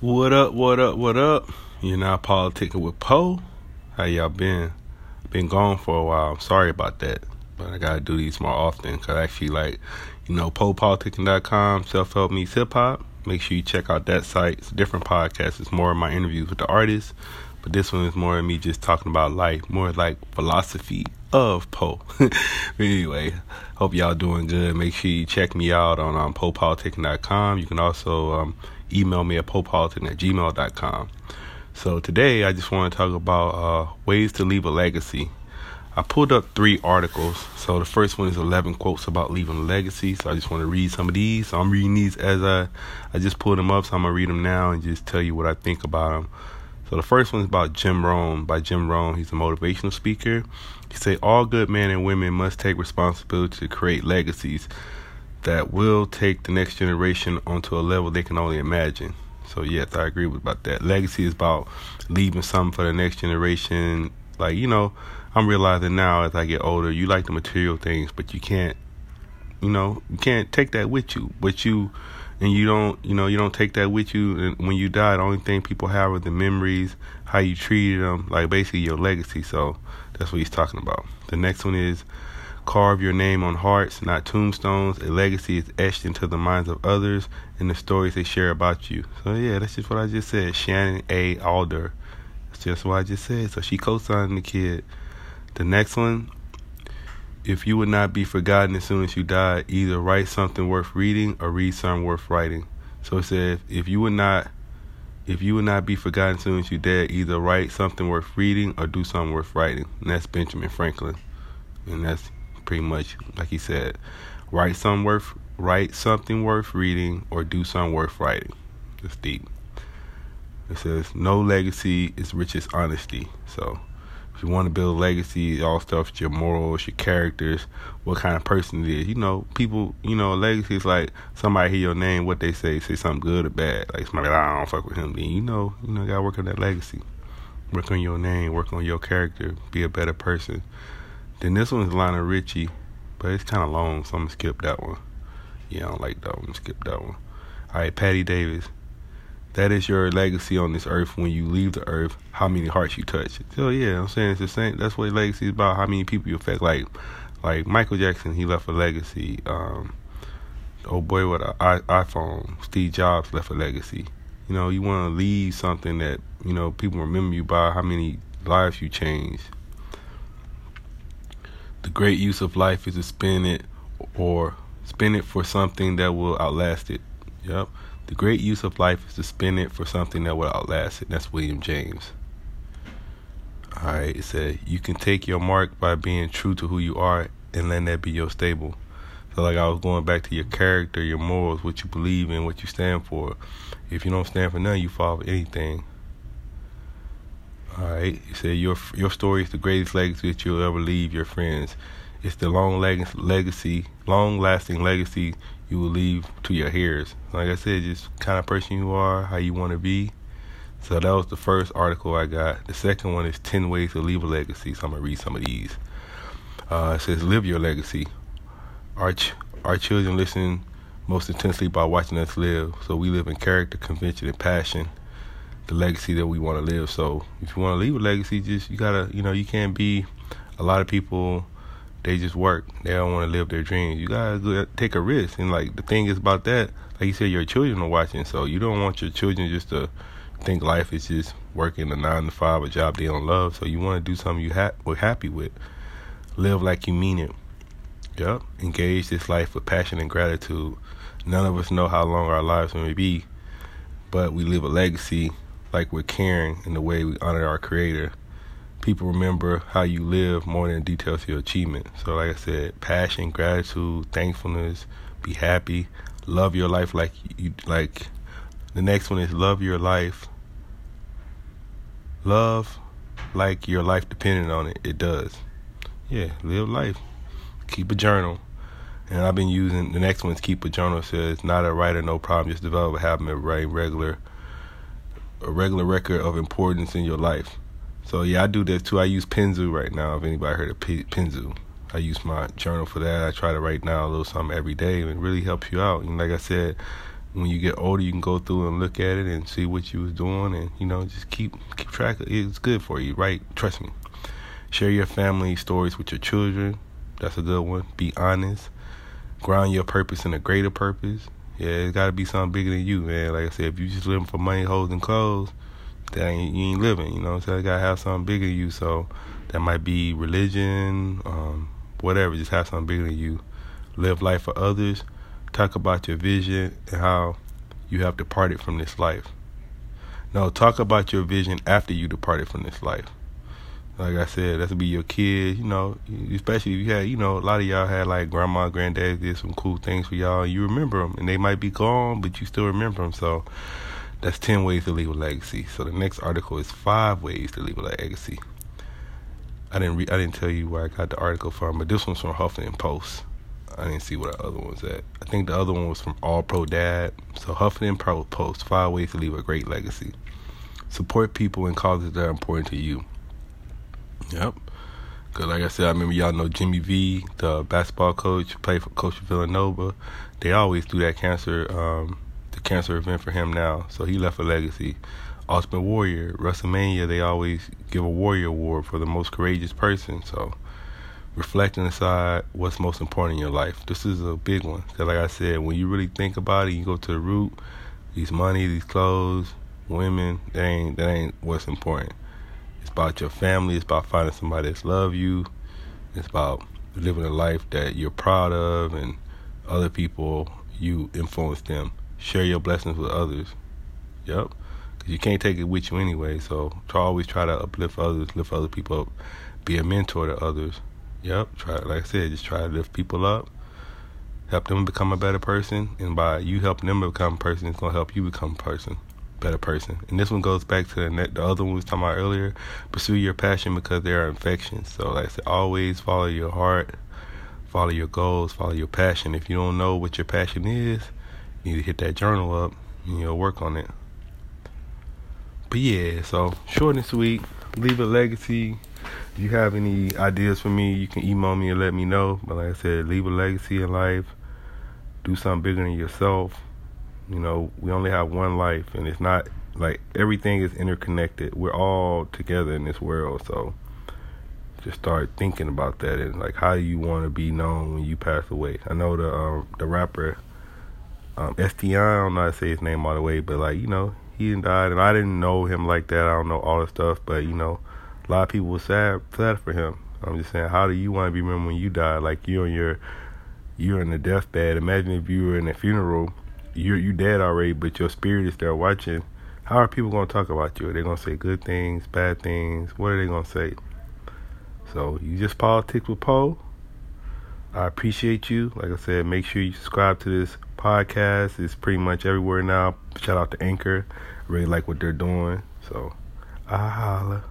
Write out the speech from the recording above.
What up, what up, what up? You're now politicking with Po. How y'all been? Been gone for a while. I'm sorry about that. But I gotta do these more often because I actually like, you know, PoePoliticking.com, self help meets hip hop. Make sure you check out that site. It's a different podcast. It's more of my interviews with the artists. But this one is more of me just talking about life, more like philosophy of Po. anyway, hope y'all doing good. Make sure you check me out on um, PoePoliticking.com. You can also um, email me at PoePoliticking at gmail.com. So today I just want to talk about uh, ways to leave a legacy. I pulled up three articles. So the first one is 11 quotes about leaving a legacy. So I just want to read some of these. So I'm reading these as I, I just pulled them up. So I'm going to read them now and just tell you what I think about them. So the first one is about Jim Rohn by Jim Rohn. He's a motivational speaker. He say all good men and women must take responsibility to create legacies that will take the next generation onto a level they can only imagine. So yes, I agree with about that. Legacy is about leaving something for the next generation. Like you know, I'm realizing now as I get older, you like the material things, but you can't, you know, you can't take that with you. But you and you don't you know you don't take that with you and when you die the only thing people have are the memories how you treated them like basically your legacy so that's what he's talking about the next one is carve your name on hearts not tombstones. A legacy is etched into the minds of others and the stories they share about you. So yeah that's just what i just said. Shannon a. Alder. That's just what i just said. So she co-signed the kid. The next one if you would not be forgotten as soon as you die, either write something worth reading or read something worth writing. So it says, if you would not, if you would not be forgotten as soon as you dead, either write something worth reading or do something worth writing. And that's Benjamin Franklin, and that's pretty much like he said, write something worth, write something worth reading or do something worth writing. It's deep. It says, no legacy is rich honesty. So if you want to build a legacy, all stuff, your morals, your characters, what kind of person it is. You know, people, you know, legacy is like somebody hear your name, what they say, say something good or bad. Like somebody, like, I don't fuck with him. Then you know, you know, gotta work on that legacy. Work on your name, work on your character, be a better person. Then this one's Lionel Richie, but it's kind of long, so I'm gonna skip that one. Yeah, I don't like that one. Skip that one. All right, Patti Davis. That is your legacy on this earth when you leave the earth, how many hearts you touch. So yeah, I'm saying it's the same that's what legacy is about, how many people you affect. Like like Michael Jackson, he left a legacy. Um oh boy with an iPhone, Steve Jobs left a legacy. You know, you wanna leave something that, you know, people remember you by how many lives you changed. The great use of life is to spend it or spend it for something that will outlast it. Yep. The great use of life is to spend it for something that will outlast it. That's William James. Alright, it said, you can take your mark by being true to who you are and let that be your stable. So, like I was going back to your character, your morals, what you believe in, what you stand for. If you don't stand for nothing, you fall for anything. Alright, it said, your, your story is the greatest legacy that you'll ever leave your friends. It's the long legacy, long lasting legacy you will leave to your heirs. Like I said, just kind of person you are, how you want to be. So that was the first article I got. The second one is 10 Ways to Leave a Legacy. So I'm going to read some of these. Uh, it says, Live your legacy. Our, ch- our children listen most intensely by watching us live. So we live in character, convention, and passion. The legacy that we want to live. So if you want to leave a legacy, just you gotta, you know, you can't be. A lot of people they just work. They don't want to live their dreams. You gotta take a risk. And like the thing is about that, like you said, your children are watching, so you don't want your children just to think life is just working a nine to five, a job they don't love. So you want to do something you ha- are happy with. Live like you mean it. Yep. Engage this life with passion and gratitude. None of us know how long our lives may be, but we leave a legacy like we're caring in the way we honor our Creator people remember how you live more than details of your achievement. So, like I said, passion, gratitude, thankfulness, be happy, love your life like you like. The next one is love your life. Love like your life depended on it. It does. Yeah, live life. Keep a journal. And I've been using the next one is keep a journal. Says not a writer, no problem. Just develop a habit of writing regular, a regular record of importance in your life. So yeah, I do that too. I use Penzu right now. If anybody heard of P- Penzu, I use my journal for that. I try to write down a little something every day, and it really helps you out. And like I said, when you get older, you can go through and look at it and see what you was doing, and you know, just keep keep track. of it. It's good for you, right? Trust me. Share your family stories with your children. That's a good one. Be honest. Ground your purpose in a greater purpose. Yeah, it's got to be something bigger than you, man. Like I said, if you just living for money, hoes, and clothes, that ain't, you ain't living. You know, so you gotta have something bigger than you. So that might be religion, um, whatever. Just have something bigger than you. Live life for others Talk about your vision and how you have departed from this life. No, talk about your vision after you departed from this life. Like I said, that's be your kids, you know, especially if you had, you know, a lot of y'all had like grandma, granddad did some cool things for y'all. And you remember them, and they might be gone, but you still remember them. So that's 10 ways to leave a legacy. So the next article is five ways to leave a legacy. I didn't re- I didn't tell you where I got the article from, but this one's from Huffington Post. I didn't see what the other one's at. I think the other one was from All Pro Dad. So Huffington Post: Five ways to leave a great legacy. Support people and causes that are important to you. Yep. Cause like I said, I remember y'all know Jimmy V, the basketball coach, played for Coach Villanova. They always do that cancer, um, the cancer event for him now. So he left a legacy. Ultimate Warrior, WrestleMania, they always give a Warrior Award for the most courageous person. So reflect decide what's most important in your life. This is a big one because, like I said, when you really think about it, you go to the root. These money, these clothes, women, that ain't that ain't what's important. It's about your family. It's about finding somebody that's love you. It's about living a life that you're proud of, and other people you influence them. Share your blessings with others. Yep. Because you can't take it with you anyway. So try always try to uplift others, lift other people up, be a mentor to others. Yep. Try like I said, just try to lift people up, help them become a better person, and by you helping them become a person, it's gonna help you become a person, better person. And this one goes back to the the other one we was talking about earlier. Pursue your passion because they are infections. So like I said, always follow your heart, follow your goals, follow your passion. If you don't know what your passion is, you need to hit that journal up and you'll work on it. But yeah, so short and sweet. Leave a legacy if you have any ideas for me, you can email me and let me know. But like I said, leave a legacy in life. Do something bigger than yourself. You know, we only have one life, and it's not like everything is interconnected. We're all together in this world, so just start thinking about that and like how do you want to be known when you pass away. I know the um, the rapper um, STI, I don't know how to say his name all the way, but like you know he died, and I didn't know him like that. I don't know all the stuff, but you know a lot of people were sad sad for him. I'm just saying, how do you want to be remembered when you die? Like you're on your you're in the deathbed. Imagine if you were in a funeral, you're you dead already, but your spirit is there watching. How are people gonna talk about you? Are they gonna say good things, bad things? What are they gonna say? So you just politics with Po. I appreciate you. Like I said, make sure you subscribe to this podcast. It's pretty much everywhere now. Shout out to Anchor. I really like what they're doing. So I holla.